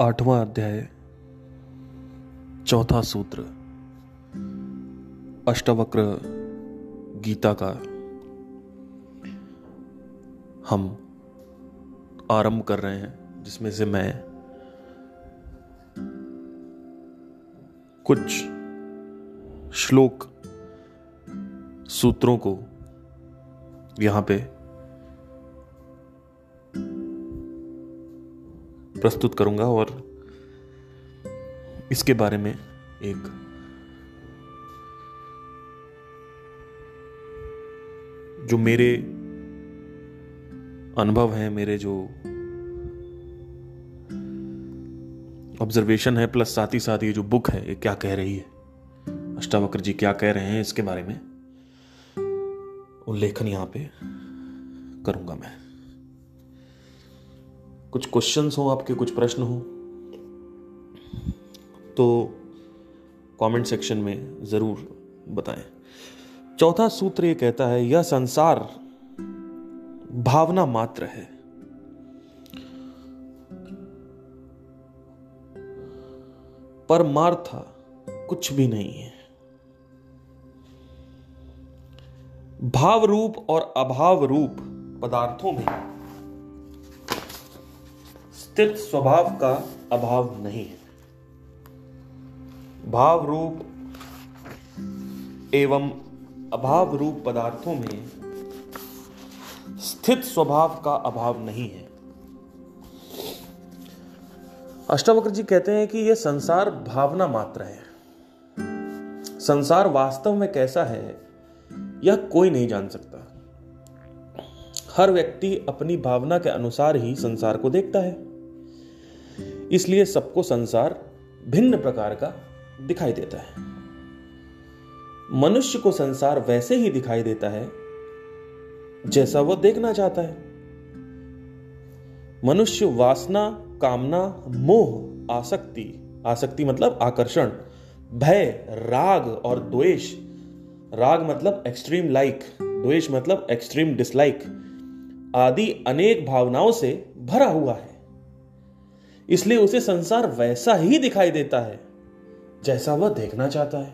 आठवां अध्याय, चौथा सूत्र, अष्टवक्र, गीता का। हम आरंभ कर रहे हैं, जिसमें से मैं कुछ श्लोक सूत्रों को यहाँ पे प्रस्तुत करूँगा और इसके बारे में एक जो मेरे अनुभव हैं, मेरे जो ऑब्जर्वेशन है प्लस साथ ही साथ ये जो बुक है, ये क्या कह रही है? अष्टावक्र जी क्या कह रहे हैं इसके बारे में? उल्लेखन यहाँ पे करूँगा मैं। कुछ क्वेश्चंस हो आपके, कुछ प्रश्न हो तो कमेंट सेक्शन में ज़रूर बताएँ। चौथा सूत्र ये कहता है, यह संसार भावना मात्र है। परमार्थ कुछ भी नहीं है। भाव रूप और अभाव रूप पदार्थों में स्थित स्वभाव का अभाव नहीं है। भाव रूप एवं अभाव रूप पदार्थों में स्थित स्वभाव का अभाव नहीं है। अष्टावक्र जी कहते हैं कि यह संसार भावना मात्र है। संसार वास्तव में कैसा है, यह कोई नहीं जान सकता। हर व्यक्ति अपनी भावना के अनुसार ही संसार को देखता है। इसलिए सबको संसार भिन्न प्रकार का दिखाई देता है। मनुष्य को संसार वैसे ही दिखाई देता है, जैसा वह देखना चाहता है। मनुष्य वासना, कामना, मोह, आसक्ति आसक्ति मतलब आकर्षण, भय, राग और द्वेष। राग मतलब एक्सट्रीम लाइक द्वेष मतलब एक्सट्रीम डिसलाइक आदि अनेक भावनाओं से भरा हुआ है। इसलिए उसे संसार वैसा ही दिखाई देता है, जैसा वह देखना चाहता है।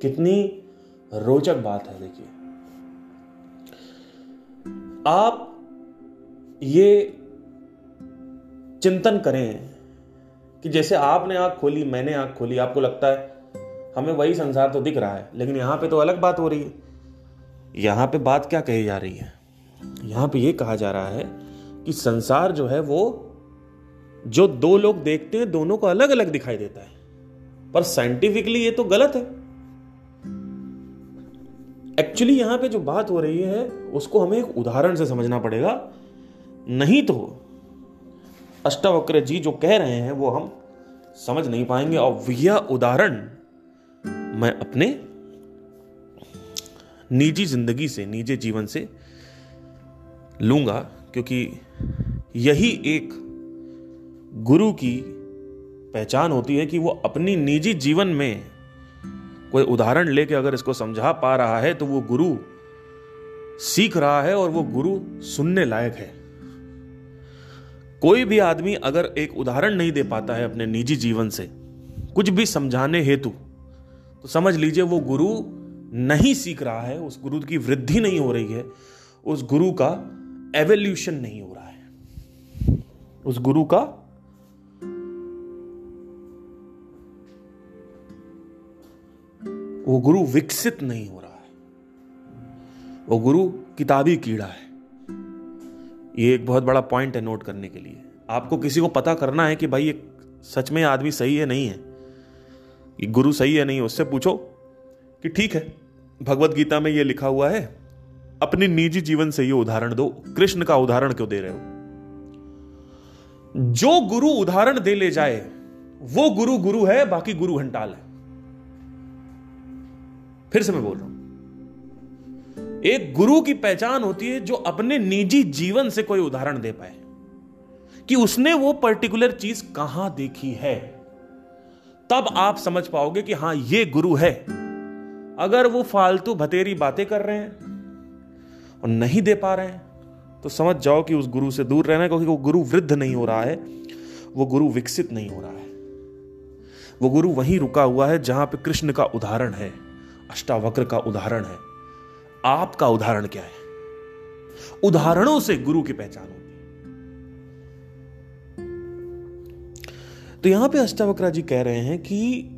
कितनी रोचक बात है देखिए। आप ये चिंतन करें कि जैसे आपने आँख खोली, मैंने आँख खोली, आपको लगता है हमें वही संसार तो दिख रहा है, लेकिन यहाँ पे तो अलग बात हो रही है। यहाँ पे बात क्या कही जा रही है? यहाँ पे ये कहा जा रहा है कि संसार जो है वो जो दो लोग देखते हैं, दोनों को अलग अलग दिखाई देता है। पर साइंटिफिकली ये तो गलत है। एक्चुअली यहाँ पे जो बात हो रही है, उसको हमें एक उदाहरण से समझना पड़ेगा। नहीं तो अष्टावक्र जी जो कह रहे हैं, वो हम समझ नहीं पाएँगे। और यह उदाहरण मैं अपने निजी ज़िंदगी से, निजी जीवन से लूँगा, क्योंकि यही एक गुरु की पहचान होती है कि वो अपनी निजी जीवन में कोई उदाहरण लेके अगर इसको समझा पा रहा है तो वो गुरु सीख रहा है और वो गुरु सुनने लायक है। कोई भी आदमी अगर एक उदाहरण नहीं दे पाता है अपने निजी जीवन से, कुछ भी समझाने हेतु तो समझ लीजिए वो गुरु नहीं सीख रहा है, उस गुरु की वृद्धि नहीं हो रही है, उस गुरु का एवोल्यूशन नहीं हो रहा है। उस गुरु का वो गुरु विकसित नहीं हो रहा है। वो गुरु किताबी कीड़ा है। ये एक बहुत बड़ा पॉइंट है नोट करने के लिए। आपको किसी को पता करना है कि भाई ये सच में आदमी सही है, नहीं है? ये गुरु सही है, नहीं उससे पूछो कि ठीक है, भगवत गीता में ये लिखा हुआ है, अपने निजी जीवन से ये उदाहरण दो, कृष्ण का उदाहरण क्यों दे रहे हो? जो गुरु उदाहरण दे ले जाए, वो गुरु गुरु है, बाकी गुरु घंटाल है। फिर से मैं बोल रहा हूँ। एक गुरु की पहचान होती है जो अपने निजी जीवन से कोई उदाहरण दे पाए, कि उसने वो पर्टिकुलर चीज़ कहाँ देखी है। तब आप समझ पाओगे कि हाँ, ये गुरु है। अगर वो फालतू भतेरी बातें कर रहे हैं और नहीं दे पा रहे हैं तो समझ जाओ कि उस गुरु से दूर रहना क्योंकि वो गुरु वृद्ध नहीं हो रहा है, वो गुरु विकसित नहीं हो रहा है। वो गुरु वहीं रुका हुआ है जहाँ पे कृष्ण का उदाहरण है। अष्टावक्र का उदाहरण है। आपका उदाहरण क्या है? उदाहरणों से गुरु की पहचान होती है। तो यहाँ पे अष्टावक्रा जी कह रहे हैं कि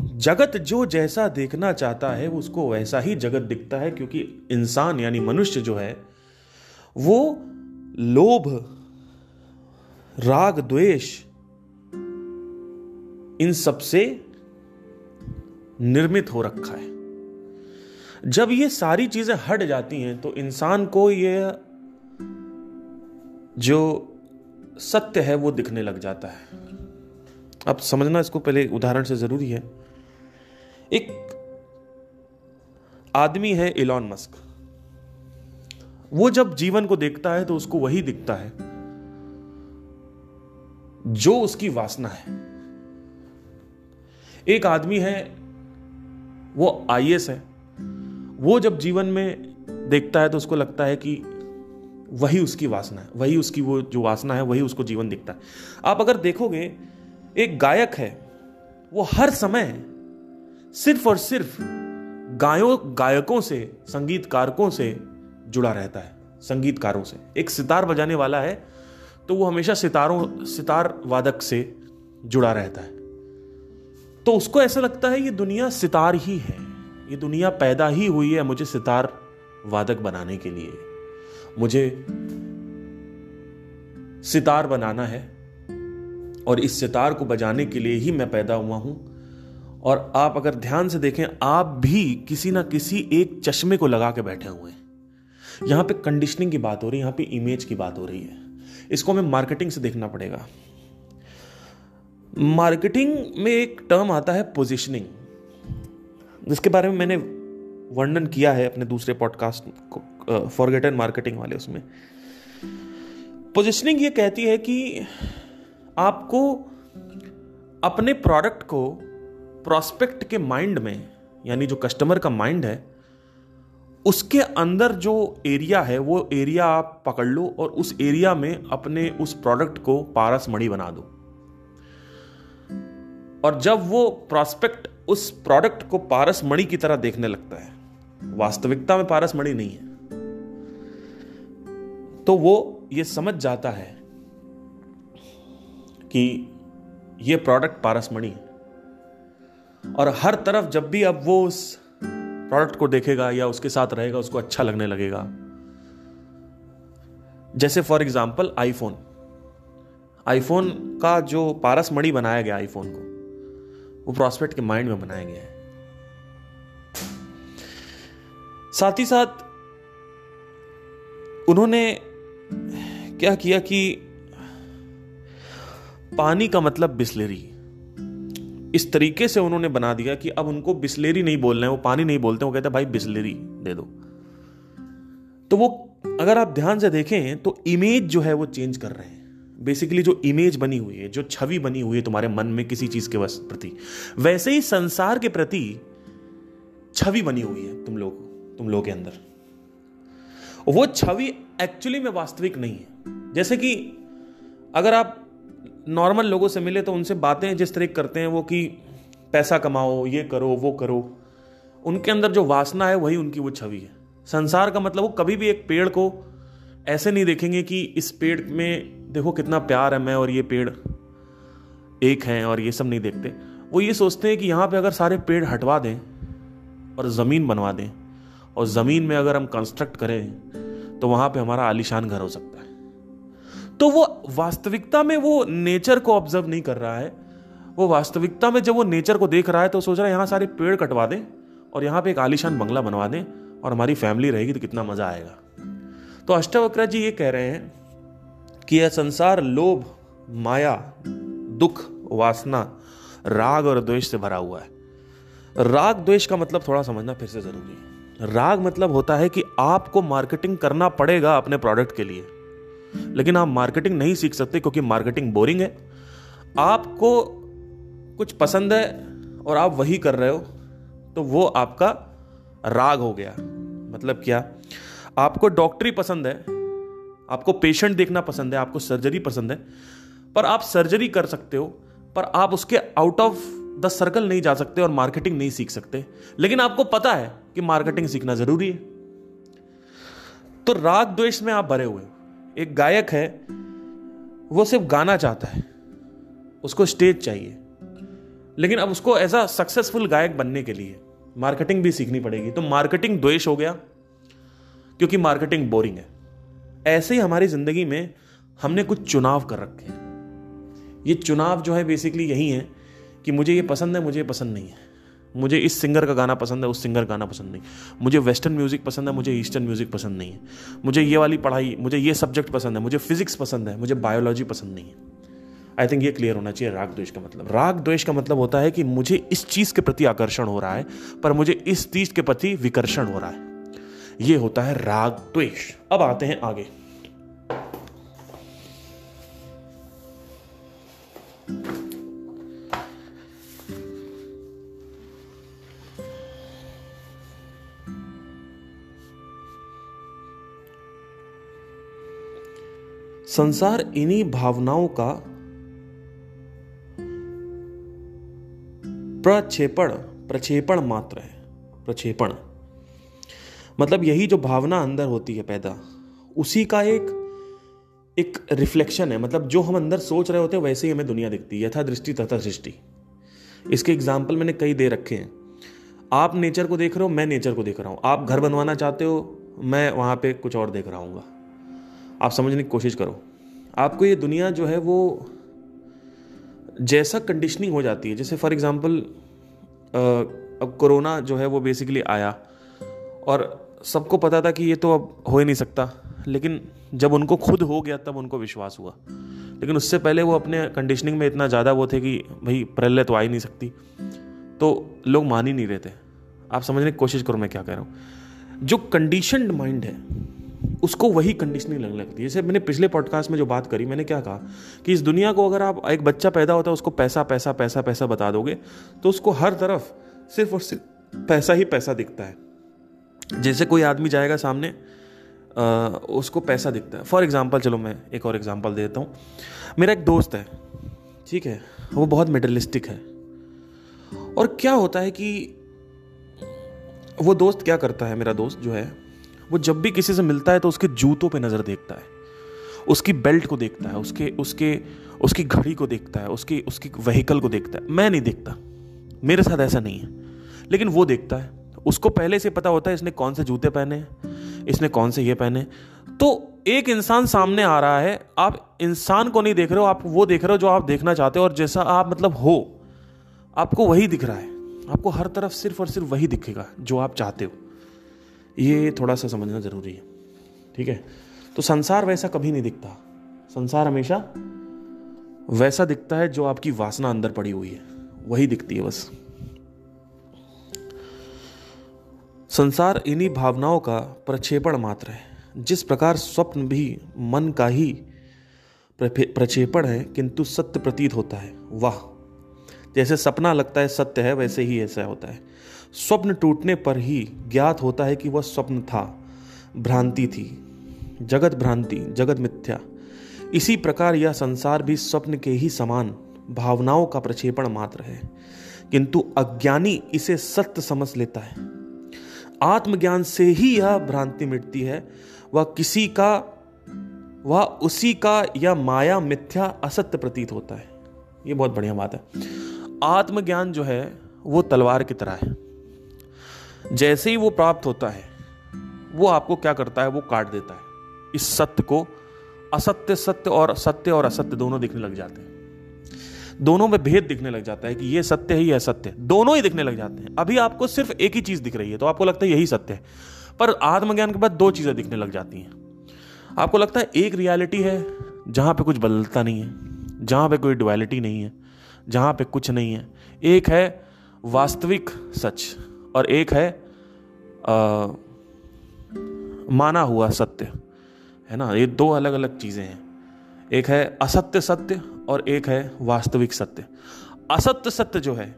जगत जो जैसा देखना चाहता है उसको वैसा ही जगत दिखता है, क्योंकि इंसान यानी मनुष्य जो है, वो लोभ, राग, द्वेष, इन सबसे निर्मित हो रखा है। जब ये सारी चीज़ें हट जाती हैं तो इंसान को ये जो सत्य है, वो दिखने लग जाता है। अब समझना इसको पहले उदाहरण से ज़रूरी है। एक आदमी है इलॉन मस्क। वो जब जीवन को देखता है तो उसको वही दिखता है, जो उसकी वासना है। एक आदमी है वो आईएएस है। वो जब जीवन में देखता है तो उसको लगता है कि वही उसकी वासना है, वही उसकी वो जो वासना है, वही उसको जीवन दिखता है। आप अगर देखोगे, एक गायक है, वो हर समय सिर्फ़ और सिर्फ़ गायों, गायकों से, संगीतकारकों से जुड़ा रहता है, संगीतकारों से। एक सितार बजाने वाला है तो वो हमेशा सितारों, सितार वादक से जुड़ा रहता है। तो उसको ऐसा लगता है, ये दुनिया सितार ही है। ये दुनिया पैदा ही हुई है मुझे सितार वादक बनाने के लिए। मुझे सितार बनाना है और इस सितार को बजाने के लिए ही मैं पैदा हुआ हूँ। और आप अगर ध्यान से देखें, आप भी किसी ना किसी एक चश्मे को लगा के बैठे हुए हैं। यहाँ पे कंडीशनिंग की बात हो रही है, यहाँ पे इमेज की बात हो रही है। इसको हमें मार्केटिंग से देखना पड़ेगा। मार्केटिंग में एक टर्म आता है पोजिशनिंग जिसके बारे में मैंने वर्णन किया है अपने दूसरे पॉडकास्ट को फॉरगेटन मार्केटिंग वाले उसमें। पोजिशनिंग ये कहती है कि आपको अपने प्रोडक्ट को प्रोस्पेक्ट के माइंड में, यानी जो कस्टमर का माइंड है, उसके अंदर जो एरिया है, वो एरिया आप पकड़ लो और उस एरिया में अपने उस प्रोडक्ट को पारस मणि बना दो। और जब वो प्रोस्पेक्ट उस प्रोडक्ट को पारस मणि की तरह देखने लगता है, वास्तविकता में पारस मणि नहीं है तो वो ये समझ जाता है कि ये प्रोडक्ट पारस मणि है। और हर तरफ़ जब भी अब वो उस प्रोडक्ट को देखेगा या उसके साथ रहेगा, उसको अच्छा लगने लगेगा। जैसे फॉर एग्ज़ाम्पल आईफोन आईफोन का जो पारस मणि बनाया गया आईफोन को वो प्रॉस्पेक्ट के माइंड में बनाया गया है। साथ ही साथ उन्होंने क्या किया कि पानी का मतलब बिस्लेरी। इस तरीके से उन्होंने बना दिया कि अब उनको बिस्लेरी नहीं बोल रहे हैं, वो पानी नहीं बोलते, वो कहते भाई, बिस्लेरी दे दो। तो वो, अगर आप ध्यान से देखें तो इमेज जो है वो चेंज कर रहे हैं। बेसिकली जो इमेज बनी हुई है, जो छवि बनी हुई है तुम्हारे मन में किसी चीज़ के प्रति, वैसे ही संसार के प्रति छवि बनी हुई है तुम लोग तुम लोग के अंदर। वो छवि एक्चुअली में वास्तविक नहीं है। जैसे कि अगर आप नॉर्मल लोगों से मिले तो उनसे बातें जिस तरह करते हैं वो कि पैसा कमाओ, ये करो, वो करो, उनके अंदर जो वासना है वही उनकी वो छवि है। संसार का मतलब वो कभी भी एक पेड़ को ऐसे नहीं देखेंगे कि इस पेड़ में देखो कितना प्यार है मैं और ये पेड़ एक हैं और ये सब नहीं देखते। वो ये सोचते हैं कि यहाँ पे अगर सारे पेड़ हटवा दें और ज़मीन बनवा दें और ज़मीन में अगर हम कंस्ट्रक्ट करें तो वहाँ पे हमारा आलिशान घर हो सकता है। तो वो वास्तविकता में वो नेचर को ऑब्ज़र्व नहीं कर रहा है। वो वास्तविकता में जब वो नेचर को देख रहा है तो सोच रहा है, यहाँ सारे पेड़ कटवा दें और यहाँ पे एक आलिशान बंगला बनवा दें और हमारी फैमिली रहेगी तो कितना मज़ा आएगा। तो अष्टावक्र जी ये कह रहे हैं कि यह संसार लोभ, माया, दुख, वासना, राग और द्वेष से भरा हुआ है। राग, द्वेष का मतलब थोड़ा समझना फिर से ज़रूरी है। राग मतलब होता है कि आपको मार्केटिंग करना पड़ेगा अपने प्रोडक्ट के लिए। लेकिन आप मार्केटिंग नहीं सीख सकते क्योंकि मार्केटिंग बोरिंग है। आपको कुछ पसंद है और आप वही कर रहे हो तो वो आपका राग हो गया। मतलब क्या? आपको डॉक्टरी पसंद है आपको पेशेंट देखना पसंद है, आपको सर्जरी पसंद है, पर आप सर्जरी कर सकते हो, पर आप उसके आउट ऑफ़ द सर्कल नहीं जा सकते और मार्केटिंग नहीं सीख सकते। लेकिन आपको पता है कि मार्केटिंग सीखना ज़रूरी है। तो राग द्वेष में आप भरे हुए एक गायक है, वो सिर्फ़ गाना चाहता है, उसको स्टेज चाहिए। लेकिन अब उसको एज अ सक्सेसफुल गायक बनने के लिए मार्केटिंग भी सीखनी पड़ेगी। तो मार्केटिंग द्वेष हो गया, क्योंकि मार्केटिंग बोरिंग है। ऐसे ही हमारी ज़िंदगी में हमने कुछ चुनाव कर रखे हैं। ये चुनाव जो है बेसिकली यही है कि मुझे ये पसंद है, मुझे ये पसंद नहीं है। मुझे इस सिंगर का गाना पसंद है, उस सिंगर का गाना पसंद नहीं। मुझे वेस्टर्न म्यूज़िक पसंद है, मुझे ईस्टर्न म्यूज़िक पसंद नहीं है। मुझे ये वाली पढ़ाई, मुझे ये सब्जेक्ट पसंद है, मुझे फिजिक्स पसंद है, मुझे बायोलॉजी पसंद नहीं है। आई थिंक ये क्लियर होना चाहिए, राग द्वेष का मतलब। राग द्वेष का मतलब होता है कि मुझे इस चीज़ के प्रति आकर्षण हो रहा है, पर मुझे इस चीज़ के प्रति विकर्षण हो रहा है। ये होता है राग द्वेष। अब आते हैं आगे। संसार इन्हीं भावनाओं का प्रक्षेपण प्रक्षेपण मात्र है। प्रक्षेपण। मतलब यही जो भावना अंदर होती है पैदा, उसी का एक एक रिफ्लेक्शन है। मतलब जो हम अंदर सोच रहे होते हैं, वैसे ही हमें दुनिया दिखती है यथा दृष्टि तथा सृष्टि इसके एग्ज़ाम्पल मैंने कई दे रखे हैं। आप नेचर को देख रहे हो, मैं नेचर को देख रहा हूँ। आप घर बनवाना चाहते हो, मैं वहाँ पे कुछ और देख रहा हूँ आप समझने की कोशिश करो। आपको ये दुनिया जो है, वो जैसा कंडीशनिंग हो जाती है। जैसे फॉर एग्ज़ाम्पल अब कोरोना जो है, वो बेसिकली आया। और सबको पता था कि ये तो अब हो ही नहीं सकता, लेकिन जब उनको खुद हो गया तब उनको विश्वास हुआ। लेकिन उससे पहले वो अपने कंडीशनिंग में इतना ज़्यादा वो थे कि भाई, प्रलय तो आ ही नहीं सकती। तो लोग मान ही नहीं रहे थे। आप समझने की कोशिश करो मैं क्या कह रहा हूँ। जो कंडीशनड माइंड है, उसको वही कंडीशनिंग लगने लगती है। जैसे मैंने पिछले पॉडकास्ट में जो बात करी, मैंने क्या कहा कि इस दुनिया को अगर आप, एक बच्चा पैदा होता है, उसको पैसा पैसा पैसा पैसा बता दोगे तो उसको हर तरफ़ सिर्फ़ और सिर्फ़ पैसा ही पैसा दिखता है। जैसे कोई आदमी जाएगा सामने आ, उसको पैसा दिखता है। फॉर एग्ज़ाम्पल चलो मैं एक और एग्ज़ाम्पल देता हूँ। मेरा एक दोस्त है ठीक है? वो बहुत मेटलिस्टिक है। और क्या होता है कि वो दोस्त क्या करता है मेरा दोस्त जो है वो जब भी किसी से मिलता है तो उसके जूतों पे नज़र देखता है। उसकी बेल्ट को देखता है उसके उसके उसकी घड़ी को देखता है उसकी उसकी व्हीकल को देखता है। मैं नहीं देखता। मेरे साथ ऐसा नहीं है। लेकिन वो देखता है। उसको पहले से पता होता है इसने कौन से जूते पहने इसने कौन से ये पहने तो एक इंसान सामने आ रहा है, आप इंसान को नहीं देख रहे हो, आप वो देख रहे हो जो आप देखना चाहते हो, और जैसा आप मतलब हो, आपको वही दिख रहा है। आपको हर तरफ़ सिर्फ़ और सिर्फ़ वही दिखेगा जो आप चाहते हो। ये थोड़ा सा समझना ज़रूरी है, ठीक है? तो संसार वैसा कभी नहीं दिखता। संसार हमेशा वैसा दिखता है जो आपकी वासना अंदर पड़ी हुई है, वही दिखती है बस। संसार इन्हीं भावनाओं का प्रक्षेपण मात्र है। जिस प्रकार स्वप्न भी मन का ही प्रक्षेपण है, किंतु सत्य प्रतीत होता है। वाह, जैसे सपना लगता है सत्य है, वैसे ही ऐसा होता है। स्वप्न टूटने पर ही ज्ञात होता है कि वह स्वप्न था, भ्रांति थी। जगत भ्रांति, जगत मिथ्या। इसी प्रकार यह संसार भी स्वप्न के ही समान भावनाओं का प्रक्षेपण मात्र है। किंतु अज्ञानी इसे सत्य समझ लेता है। आत्मज्ञान से ही यह भ्रांति मिटती है। वह किसी का, वह उसी का यह माया मिथ्या असत्य प्रतीत होता है। यह बहुत बढ़िया बात है। आत्मज्ञान जो है, वो तलवार की तरह है। जैसे ही वो प्राप्त होता है, वो आपको क्या करता है? वो काट देता है। इस सत्य को असत्य, सत्य और सत्य और असत्य दोनों दिखने लग जाते हैं। दोनों में भेद दिखने लग जाता है कि ये सत्य है ये असत्य दोनों ही दिखने लग जाते हैं। अभी आपको सिर्फ़ एक ही चीज़ दिख रही है तो आपको लगता है यही सत्य है। पर आत्मज्ञान के बाद दो चीज़ें दिखने लग जाती हैं। आपको लगता है एक रियलिटी है जहाँ पे कुछ बदलता नहीं है जहाँ पे कोई डुअलिटी नहीं है जहाँ पे कुछ नहीं है। एक है वास्तविक सच और एक है आ, माना हुआ सत्य। है ना? ये दो अलग अलग चीज़ें हैं। एक है असत्य सत्य और एक है वास्तविक सत्य। असत्य सत्य जो है,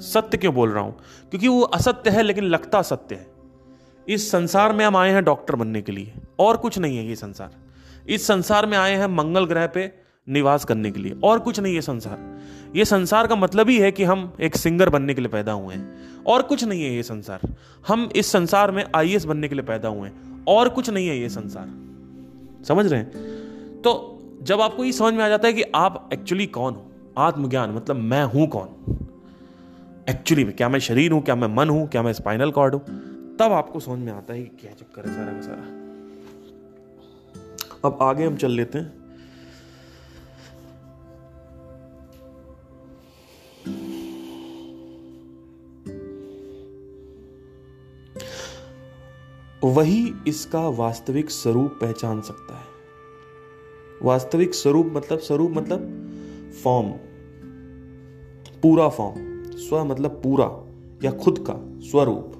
सत्य क्यों बोल रहा हूँ? क्योंकि वो असत्य है, लेकिन लगता सत्य है। इस संसार में हम आए हैं डॉक्टर बनने के लिए। और कुछ नहीं है ये संसार। इस संसार में आए हैं मंगल ग्रह पे निवास करने के लिए। और कुछ नहीं है संसार। ये संसार का मतलब ही है कि हम एक सिंगर बनने के लिए पैदा हुए हैं। और कुछ नहीं है ये संसार। हम इस संसार में आई बनने के लिए पैदा हुए हैं। और कुछ नहीं है ये संसार। समझ रहे हैं? तो जब आपको ये समझ में आ जाता है कि आप एक्चुअली कौन हो? आत्मज्ञान मतलब मैं हूँ कौन? एक्चुअली में, क्या मैं शरीर हूँ, क्या मैं मन हूँ, क्या मैं स्पाइनल कॉर्ड हूँ? तब आपको समझ में आता है कि क्या चक्कर है सारा का सारा। अब आगे हम चल लेते हैं। वही इसका वास्तविक स्वरूप पहचान सकता वास्तविक स्वरूप मतलब स्वरूप मतलब फॉर्म पूरा फॉर्म स्व मतलब पूरा या खुद का स्वरूप।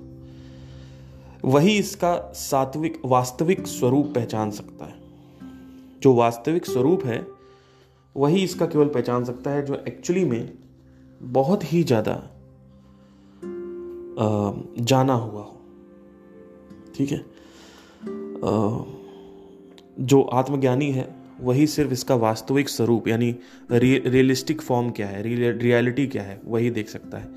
वही इसका सात्विक, वास्तविक स्वरूप पहचान सकता है। जो वास्तविक स्वरूप है, वही इसका केवल पहचान सकता है जो एक्चुअली में बहुत ही ज़्यादा जाना हुआ हो। ठीक है? जो आत्मज्ञानी है वही सिर्फ़ इसका वास्तविक स्वरूप, यानी रियलिस्टिक फॉर्म क्या है रियलिटी क्या है, वही देख सकता है।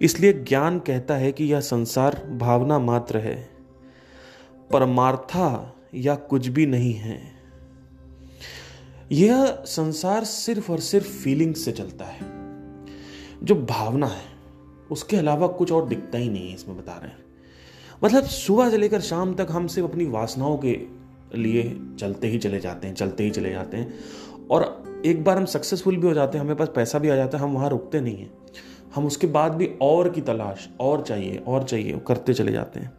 इसलिए ज्ञान कहता है कि यह संसार भावना मात्र है, परमार्था या कुछ भी नहीं है। यह संसार सिर्फ़ और सिर्फ़ फीलिंग से चलता है। जो भावना है, उसके अलावा कुछ और दिखता ही नहीं है, इसमें बता रहे हैं। मतलब सुबह से लेकर शाम तक हम सिर्फ़ अपनी वासनाओं के लिए चलते ही चले जाते हैं, चलते ही चले जाते हैं। और एक बार हम सक्सेसफुल भी हो जाते हैं, हमें पास पैसा भी आ जाता है, हम वहाँ रुकते नहीं हैं। हम उसके बाद भी और की तलाश, और चाहिए और चाहिए, करते चले जाते हैं।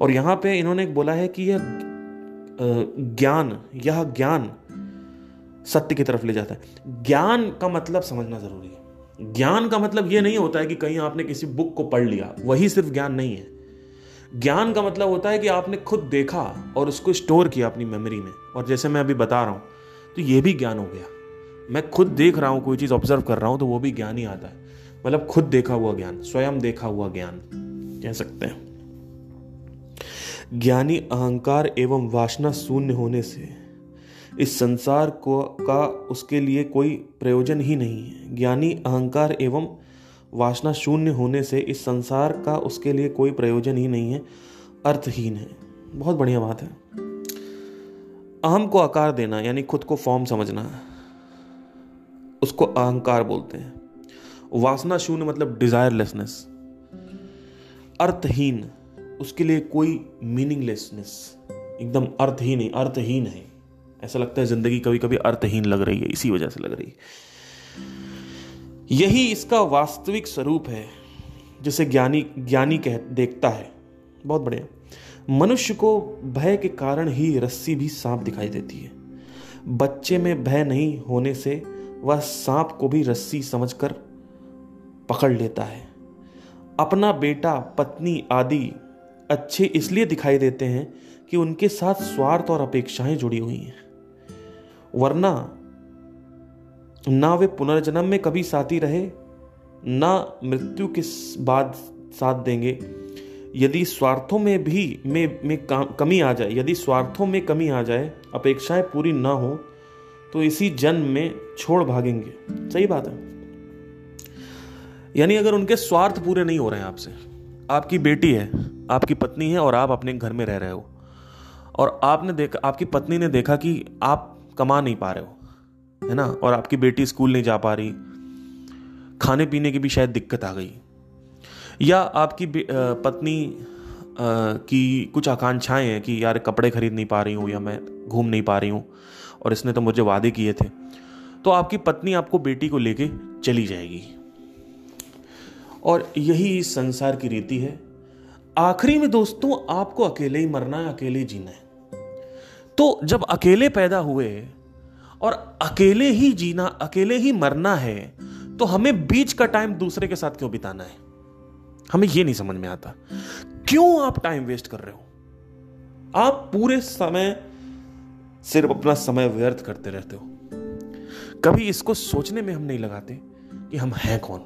और यहाँ पे इन्होंने एक बोला है कि यह ज्ञान यह ज्ञान सत्य की तरफ़ ले जाता है। ज्ञान का मतलब समझना ज़रूरी है। ज्ञान का मतलब यह नहीं होता है कि कहीं आपने किसी बुक को पढ़ लिया, वही सिर्फ़ ज्ञान नहीं है। ज्ञान का मतलब होता है कि आपने खुद देखा और उसको स्टोर किया अपनी मेमोरी में। और जैसे मैं अभी बता रहा हूँ तो ये भी ज्ञान हो गया। मैं खुद देख रहा हूँ, कोई चीज़ ऑब्ज़र्व कर रहा हूँ तो वो भी ज्ञान ही आता है। मतलब खुद देखा हुआ ज्ञान, स्वयं देखा हुआ ज्ञान, कह सकते हैं। ज्ञानी अहंकार एवं वासना शून्य होने से इस संसार को, का उसके लिए कोई प्रयोजन ही नहीं है। ज्ञानी अहंकार एवं वासना शून्य होने से इस संसार का उसके लिए कोई प्रयोजन ही नहीं है, अर्थहीन है। बहुत बढ़िया बात है। अहम को आकार देना, यानी खुद को फॉर्म समझना, उसको अहंकार बोलते हैं। वासना शून्य मतलब डिजायरलेसनेस अर्थहीन, उसके लिए कोई मीनिंगलेसनेस एकदम अर्थहीन है अर्थहीन है। ऐसा लगता है ज़िंदगी कभी कभी अर्थहीन लग रही है, इसी वजह से लग रही है। यही इसका वास्तविक स्वरूप है, जिसे ज्ञानी ज्ञानी कह, देखता है। बहुत बढ़िया। मनुष्य को भय के कारण ही रस्सी भी सांप दिखाई देती है। बच्चे में भय नहीं होने से वह सांप को भी रस्सी समझकर पकड़ लेता है। अपना बेटा, पत्नी आदि अच्छे इसलिए दिखाई देते हैं कि उनके साथ स्वार्थ और अपेक्षाएँ जुड़ी हुई हैं। वरना ना वे पुनर्जन्म में कभी साथी रहे, ना मृत्यु के बाद साथ देंगे। यदि स्वार्थों में भी में में कमी आ जाए, यदि स्वार्थों में कमी आ जाए, अपेक्षाएँ पूरी ना हो तो इसी जन्म में छोड़ भागेंगे। सही बात है। यानी अगर उनके स्वार्थ पूरे नहीं हो रहे हैं आपसे, आपकी बेटी है, आपकी पत्नी है और आप अपने घर में रह रहे हो, और आपने देखा, आपकी पत्नी ने देखा कि आप कमा नहीं पा रहे हो है ना? और आपकी बेटी स्कूल नहीं जा पा रही। खाने पीने की भी शायद दिक्कत आ गई। या आपकी पत्नी की कुछ आकांक्षाएँ हैं कि यार कपड़े खरीद नहीं पा रही हूँ या मैं घूम नहीं पा रही हूँ और इसने तो मुझे वादे किए थे। तो आपकी पत्नी आपको बेटी को लेके चली जाएगी। और यही इस संसार की रीति है। आखिरी में दोस्तों, आपको अकेले ही मरना है, अकेले जीना है। तो जब अकेले पैदा हुए और अकेले ही जीना, अकेले ही मरना है तो हमें बीच का टाइम दूसरे के साथ क्यों बिताना है? हमें यह नहीं समझ में आता। क्यों आप टाइम वेस्ट कर रहे हो? आप पूरे समय सिर्फ़ अपना समय व्यर्थ करते रहते हो। कभी इसको सोचने में हम नहीं लगाते कि हम हैं कौन।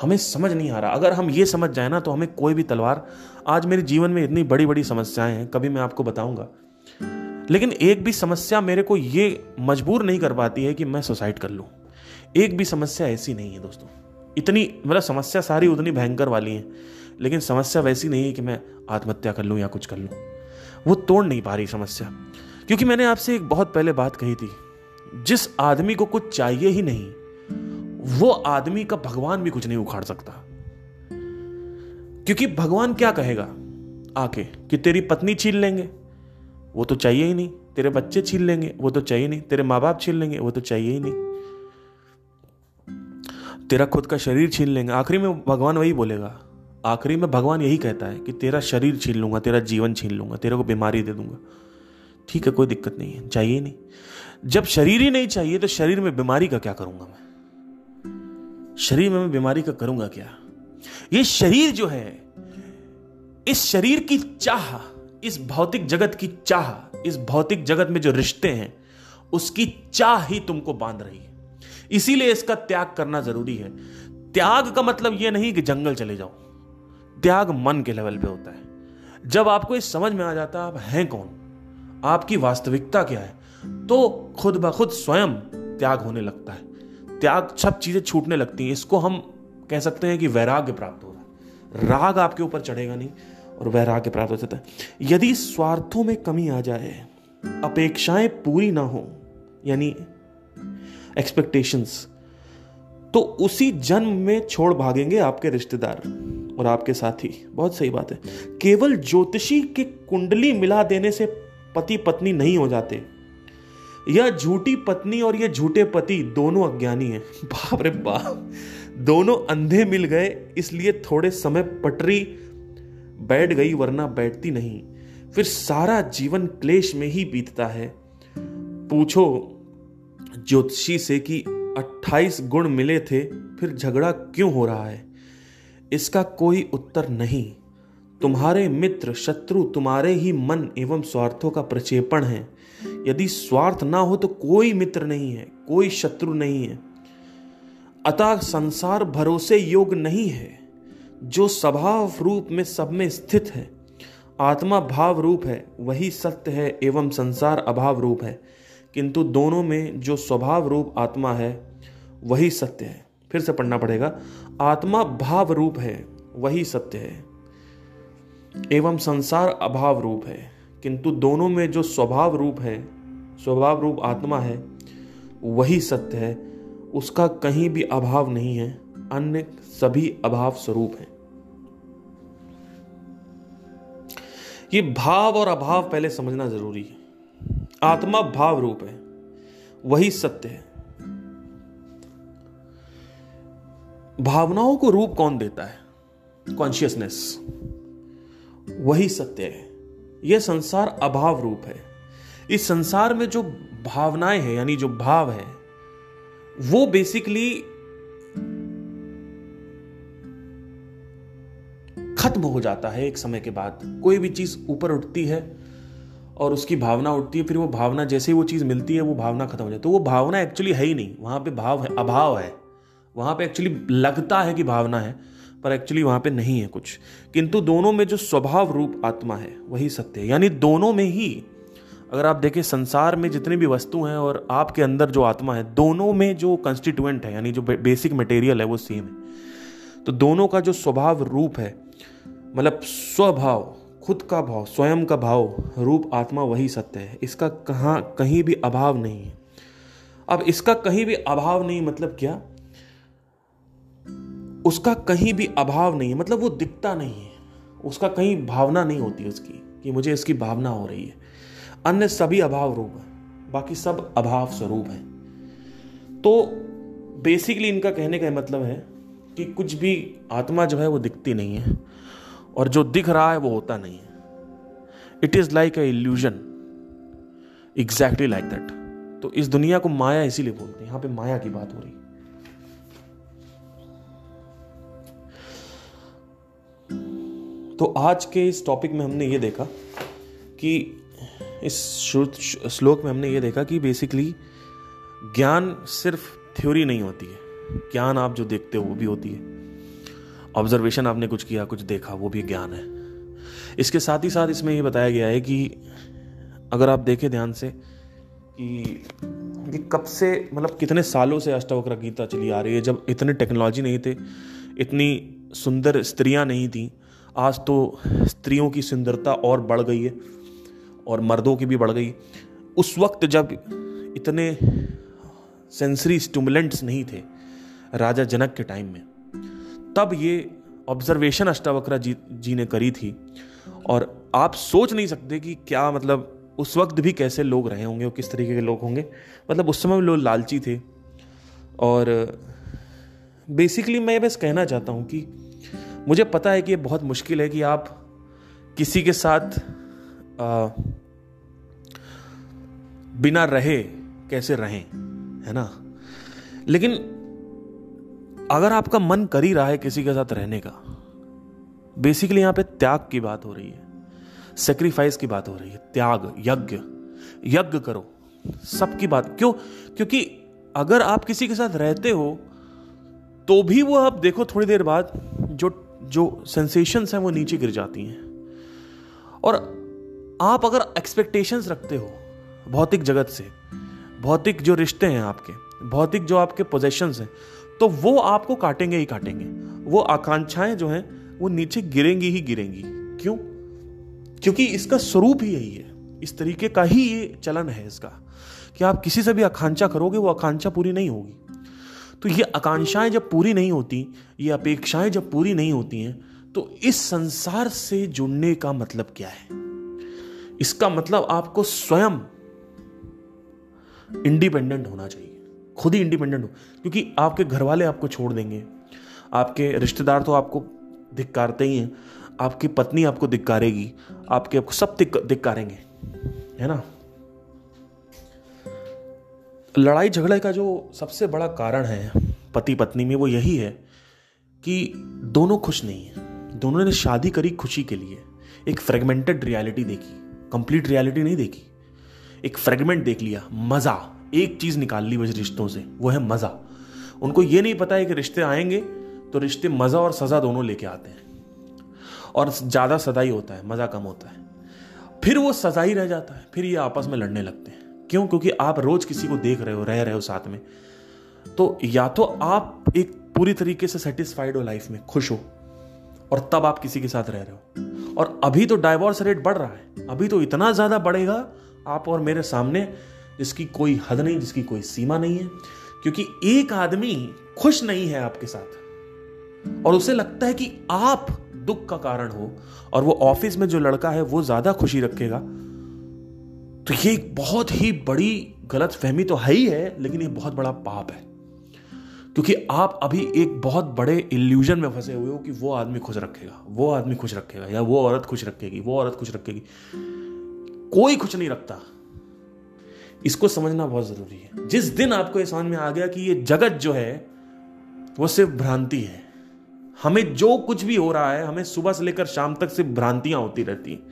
हमें समझ नहीं आ रहा। अगर हम ये समझ जाए ना तो हमें कोई भी तलवार, आज मेरे जीवन में इतनी बड़ी बड़ी समस्याएँ हैं, कभी मैं आपको बताऊँगा। लेकिन एक भी समस्या मेरे को ये मजबूर नहीं कर पाती है कि मैं सुसाइड कर लूँ। एक भी समस्या ऐसी नहीं है दोस्तों। इतनी मतलब समस्या सारी उतनी भयंकर वाली है, लेकिन समस्या वैसी नहीं है कि मैं आत्महत्या कर लूँ या कुछ कर लूँ। वो तोड़ नहीं पा रही समस्या। क्योंकि मैंने आपसे एक बहुत पहले बात कही थी, जिस आदमी को कुछ चाहिए ही नहीं, वो आदमी का भगवान भी कुछ नहीं उखाड़ सकता। क्योंकि भगवान क्या कहेगा आके कि तेरी पत्नी छीन लेंगे वो तो चाहिए ही नहीं। तेरे बच्चे छीन लेंगे, वो तो चाहिए नहीं। तेरे माँ बाप छीन लेंगे, वो तो चाहिए ही नहीं। तेरा खुद का शरीर छीन लेंगे। आखिरी में भगवान वही बोलेगा। आखिरी में भगवान यही कहता है कि तेरा शरीर छीन लूँगा, तेरा जीवन छीन लूँगा, तेरे को बीमारी दे दूँगा। ठीक है, कोई दिक्कत नहीं है, चाहिए नहीं। जब शरीर ही नहीं चाहिए तो शरीर में बीमारी का क्या करूँगा मैं? शरीर में मैं बीमारी का करूँगा क्या? ये शरीर जो है, इस शरीर की चाह इस भौतिक जगत की चाह, इस भौतिक जगत में जो रिश्ते हैं, उसकी चाह ही तुमको बाँध रही है। इसीलिए इसका त्याग करना ज़रूरी है। त्याग का मतलब यह नहीं कि जंगल चले जाओ। त्याग मन के लेवल पे होता है। जब आपको इस समझ में आ जाता है, आप हैं कौन? आपकी वास्तविकता क्या है? तो खुद ब खुद स्वयं त्याग होने लगता है। त्याग सब चीज़ें छूटने लगती हैं। इसको हम कह सकते हैं कि वैराग्य प्राप्त हो रहा है। राग आपके ऊपर चढ़ेगा नहीं। और वैराग्य प्राप्त हो जाता है यदि स्वार्थों में कमी आ जाए, अपेक्षाएँ पूरी ना हो, यानी एक्सपेक्टेशंस तो उसी जन्म में छोड़ भागेंगे आपके रिश्तेदार और आपके साथी। बहुत सही बात है। केवल ज्योतिषी के कुंडली मिला देने से पति पत्नी नहीं हो जाते। यह झूठी पत्नी और यह झूठे पति दोनों अज्ञानी हैं। बाप रे बाप, दोनों अंधे मिल गए, इसलिए थोड़े समय पटरी बैठ गई वरना बैठती नहीं। फिर सारा जीवन क्लेश में ही बीतता है। पूछो ज्योतिषी से कि 28 गुण मिले थे, फिर झगड़ा क्यों हो रहा है? इसका कोई उत्तर नहीं। तुम्हारे मित्र, शत्रु तुम्हारे ही मन एवं स्वार्थों का प्रक्षेपण है। यदि स्वार्थ ना हो तो कोई मित्र नहीं है, कोई शत्रु नहीं है। अतः संसार भरोसे योग नहीं है। जो स्वभाव रूप में सब में स्थित है, आत्मा भाव रूप है, वही सत्य है एवं संसार अभाव रूप है। किंतु दोनों में जो स्वभाव रूप आत्मा है, वही सत्य है। फिर से पढ़ना पड़ेगा, आत्मा भाव रूप है, वही सत्य है एवं संसार अभाव रूप है। किंतु दोनों में जो स्वभाव रूप है स्वभाव रूप आत्मा है, वही सत्य है, उसका कहीं भी अभाव नहीं है। अन्य सभी अभाव स्वरूप हैं। ये भाव और अभाव पहले समझना ज़रूरी है। आत्मा भाव रूप है, वही सत्य है। भावनाओं को रूप कौन देता है? कॉन्शियसनेस वही सत्य है। यह संसार अभाव रूप है। इस संसार में जो भावनाएँ हैं, यानी जो भाव है, वो बेसिकली खत्म हो जाता है एक समय के बाद। कोई भी चीज़ ऊपर उठती है और उसकी भावना उठती है, फिर वो भावना जैसे ही वो चीज़ मिलती है, वो भावना खत्म हो जाती है। तो वो भावना एक्चुअली है ही नहीं। वहाँ पे भाव है, अभाव है। वहाँ पे एक्चुअली लगता है कि भावना है, पर एक्चुअली वहाँ पे नहीं है कुछ। किंतु दोनों में जो स्वभाव रूप आत्मा है, वही सत्य है। यानी दोनों में ही, अगर आप देखें संसार में जितनी भी वस्तु हैं और आपके अंदर जो आत्मा है, दोनों में जो कंस्टिट्यूएंट है, यानी जो बेसिक मटेरियल है, वो सेम है। तो दोनों का जो स्वभाव रूप है मतलब स्वभाव, खुद का भाव, स्वयं का भाव, रूप, आत्मा वही सत्य है। इसका कहाँ, कहीं भी अभाव नहीं है। अब इसका कहीं भी अभाव नहीं मतलब क्या? उसका कहीं भी अभाव नहीं है मतलब वो दिखता नहीं है। उसका कहीं भावना नहीं होती उसकी, कि मुझे इसकी भावना हो रही है। अन्य सभी अभाव रूप है, बाकी सब अभाव स्वरूप है। तो बेसिकली इनका कहने का मतलब है कि कुछ भी आत्मा जो है वो दिखती नहीं है। और जो दिख रहा है वो होता नहीं है। It is like a illusion exactly like that तो इस दुनिया को माया इसीलिए बोलते हैं। यहाँ पे माया की बात हो रही तो आज के इस टॉपिक में हमने ये देखा कि इस श्लोक में हमने ये देखा कि बेसिकली ज्ञान सिर्फ़ थ्योरी नहीं होती है। ज्ञान आप जो देखते हो वो भी होती है। ऑब्जर्वेशन आपने कुछ किया, कुछ देखा, वो भी ज्ञान है। इसके साथ ही साथ इसमें ये बताया गया है कि अगर आप देखें ध्यान से कि कि कब से मतलब कितने सालों से अष्टावक्र गीता चली आ रही है, जब इतने टेक्नोलॉजी नहीं थे, इतनी सुंदर स्त्रियाँ नहीं थी, आज तो स्त्रियों की सुंदरता और बढ़ गई है और मर्दों की भी बढ़ गई। उस वक्त जब इतने सेंसरी स्टूमुलेंट्स नहीं थे, राजा जनक के टाइम में तब ये ऑब्जर्वेशन अष्टावक्रा जी जी ने करी थी। और आप सोच नहीं सकते कि क्या मतलब उस वक्त भी कैसे लोग रहे होंगे और किस तरीके के लोग होंगे। मतलब उस समय लोग लालची थे। और बेसिकली मैं बस कहना चाहता हूँ कि मुझे पता है कि ये बहुत मुश्किल है कि आप किसी के साथ आ, बिना रहे कैसे रहें है ना? लेकिन अगर आपका मन कर ही रहा है किसी के साथ रहने का बेसिकली यहाँ पे त्याग की बात हो रही है सेक्रीफाइस की बात हो रही है, त्याग, यज्ञ यज्ञ करो, सबकी बात, क्यों? क्योंकि अगर आप किसी के साथ रहते हो तो भी वो आप देखो थोड़ी देर बाद जो जो सेंसेशंस हैं वो नीचे गिर जाती हैं। और आप अगर एक्सपेक्टेशंस रखते हो, भौतिक जगत से, भौतिक जो रिश्ते हैं आपके, भौतिक जो आपके पोजेशंस हैं तो वो आपको काटेंगे ही काटेंगे। वो आकांक्षाएँ जो हैं, वो नीचे गिरेंगी ही गिरेंगी। क्यों? क्योंकि इसका स्वरूप ही यही है। इस तरीके का ही ये चलन है इसका। कि आप किसी से भी आकांक्षा करोगे, वो आकांक्षा पूरी नहीं होगी। तो ये आकांक्षाएँ जब पूरी नहीं होती, ये अपेक्षाएँ जब पूरी नहीं होती हैं तो इस संसार से जुड़ने का मतलब क्या है? इसका मतलब आपको स्वयं इंडिपेंडेंट होना चाहिए। खुद ही इंडिपेंडेंट हो। क्योंकि आपके घर वाले आपको छोड़ देंगे। आपके रिश्तेदार तो आपको धिक्कारते ही हैं। आपकी पत्नी आपको धिक्कारेगी। आपके आपको सब धिक्कारेंगे। है ना? लड़ाई झगड़े का जो सबसे बड़ा कारण है पति पत्नी में वो यही है कि दोनों खुश नहीं है। दोनों ने शादी करी खुशी के लिए। एक फ्रेगमेंटेड रियलिटी देखी। कंप्लीट रियलिटी नहीं देखी। एक फ्रेगमेंट देख लिया। मज़ा। एक चीज़ निकाल ली बस रिश्तों से, वो है मज़ा। उनको ये नहीं पता है कि रिश्ते आएँगे तो रिश्ते मज़ा और सजा दोनों लेके आते हैं। और ज़्यादा सदा ही होता है, मज़ा कम होता है। फिर वो सजा ही रह जाता है, फिर ये आपस में लड़ने लगते हैं। क्यों? क्योंकि आप रोज किसी को देख रहे हो, रह रहे हो साथ में। तो या तो आप एक पूरी तरीके से सेटिस्फाइड हो लाइफ में, खुश हो, और तब आप किसी के साथ रह रहे हो। और अभी तो डाइवोर्स रेट बढ़ रहा है, अभी तो इतना ज़्यादा बढ़ेगा, आप और मेरे सामने जिसकी कोई हद नहीं, जिसकी कोई सीमा नहीं है, क्योंकि एक आदमी खुश नहीं है आपके साथ। और उसे लगता है कि आप दुख का कारण हो, और वो ऑफ़िस में जो लड़का है, वो ज़्यादा खुशी रखेगा। तो ये एक बहुत ही बड़ी गलत फहमी तो है ही है, लेकिन ये बहुत बड़ा पाप है। क्योंकि आप अभी एक बहुत बड़े इल्यूजन में फंसे हुए हो कि वो आदमी खुश रखेगा, वो आदमी खुश रखेगा, या वो औरत खुश रखेगी, वो औरत खुश रखेगी। कोई खुश नहीं रखता। इसको समझना बहुत ज़रूरी है। जिस दिन आपको ये समझ में आ गया कि ये जगत जो है, वो सिर्फ़ भ्रांति है। हमें जो कुछ भी हो रहा है, हमें सुबह से लेकर शाम तक सिर्फ़ भ्रांतियाँ होती रहती हैं।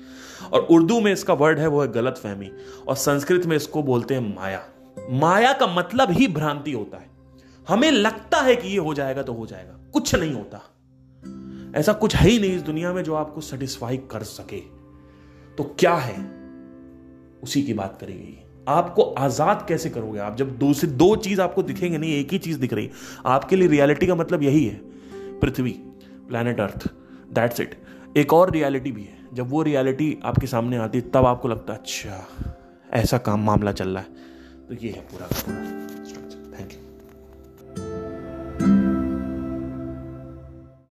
और उर्दू में इसका वर्ड है, वो है गलत फहमी और संस्कृत में इसको बोलते हैं माया। माया का मतलब ही भ्रांति होता है। हमें लगता है कि ये हो जाएगा तो हो जाएगा। कुछ नहीं होता। ऐसा कुछ है ही नहीं इस दुनिया में जो आपको सेटिस्फाई कर सके। तो क्या है? उसी की बात करी गई आपको आज़ाद कैसे करोगे आप? जब दो से दो चीज़ आपको दिखेंगे नहीं, एक ही चीज़ दिख रही, आपके लिए रियलिटी का मतलब यही है, पृथ्वी प्लानट अर्थ दैट्स इट एक और रियलिटी भी है, जब वो रियलिटी आपके सामने आती है, तब आपको लगता है अच्छा ऐसा काम, मामला चल रहा है। तो ये है पूरा का पूरा।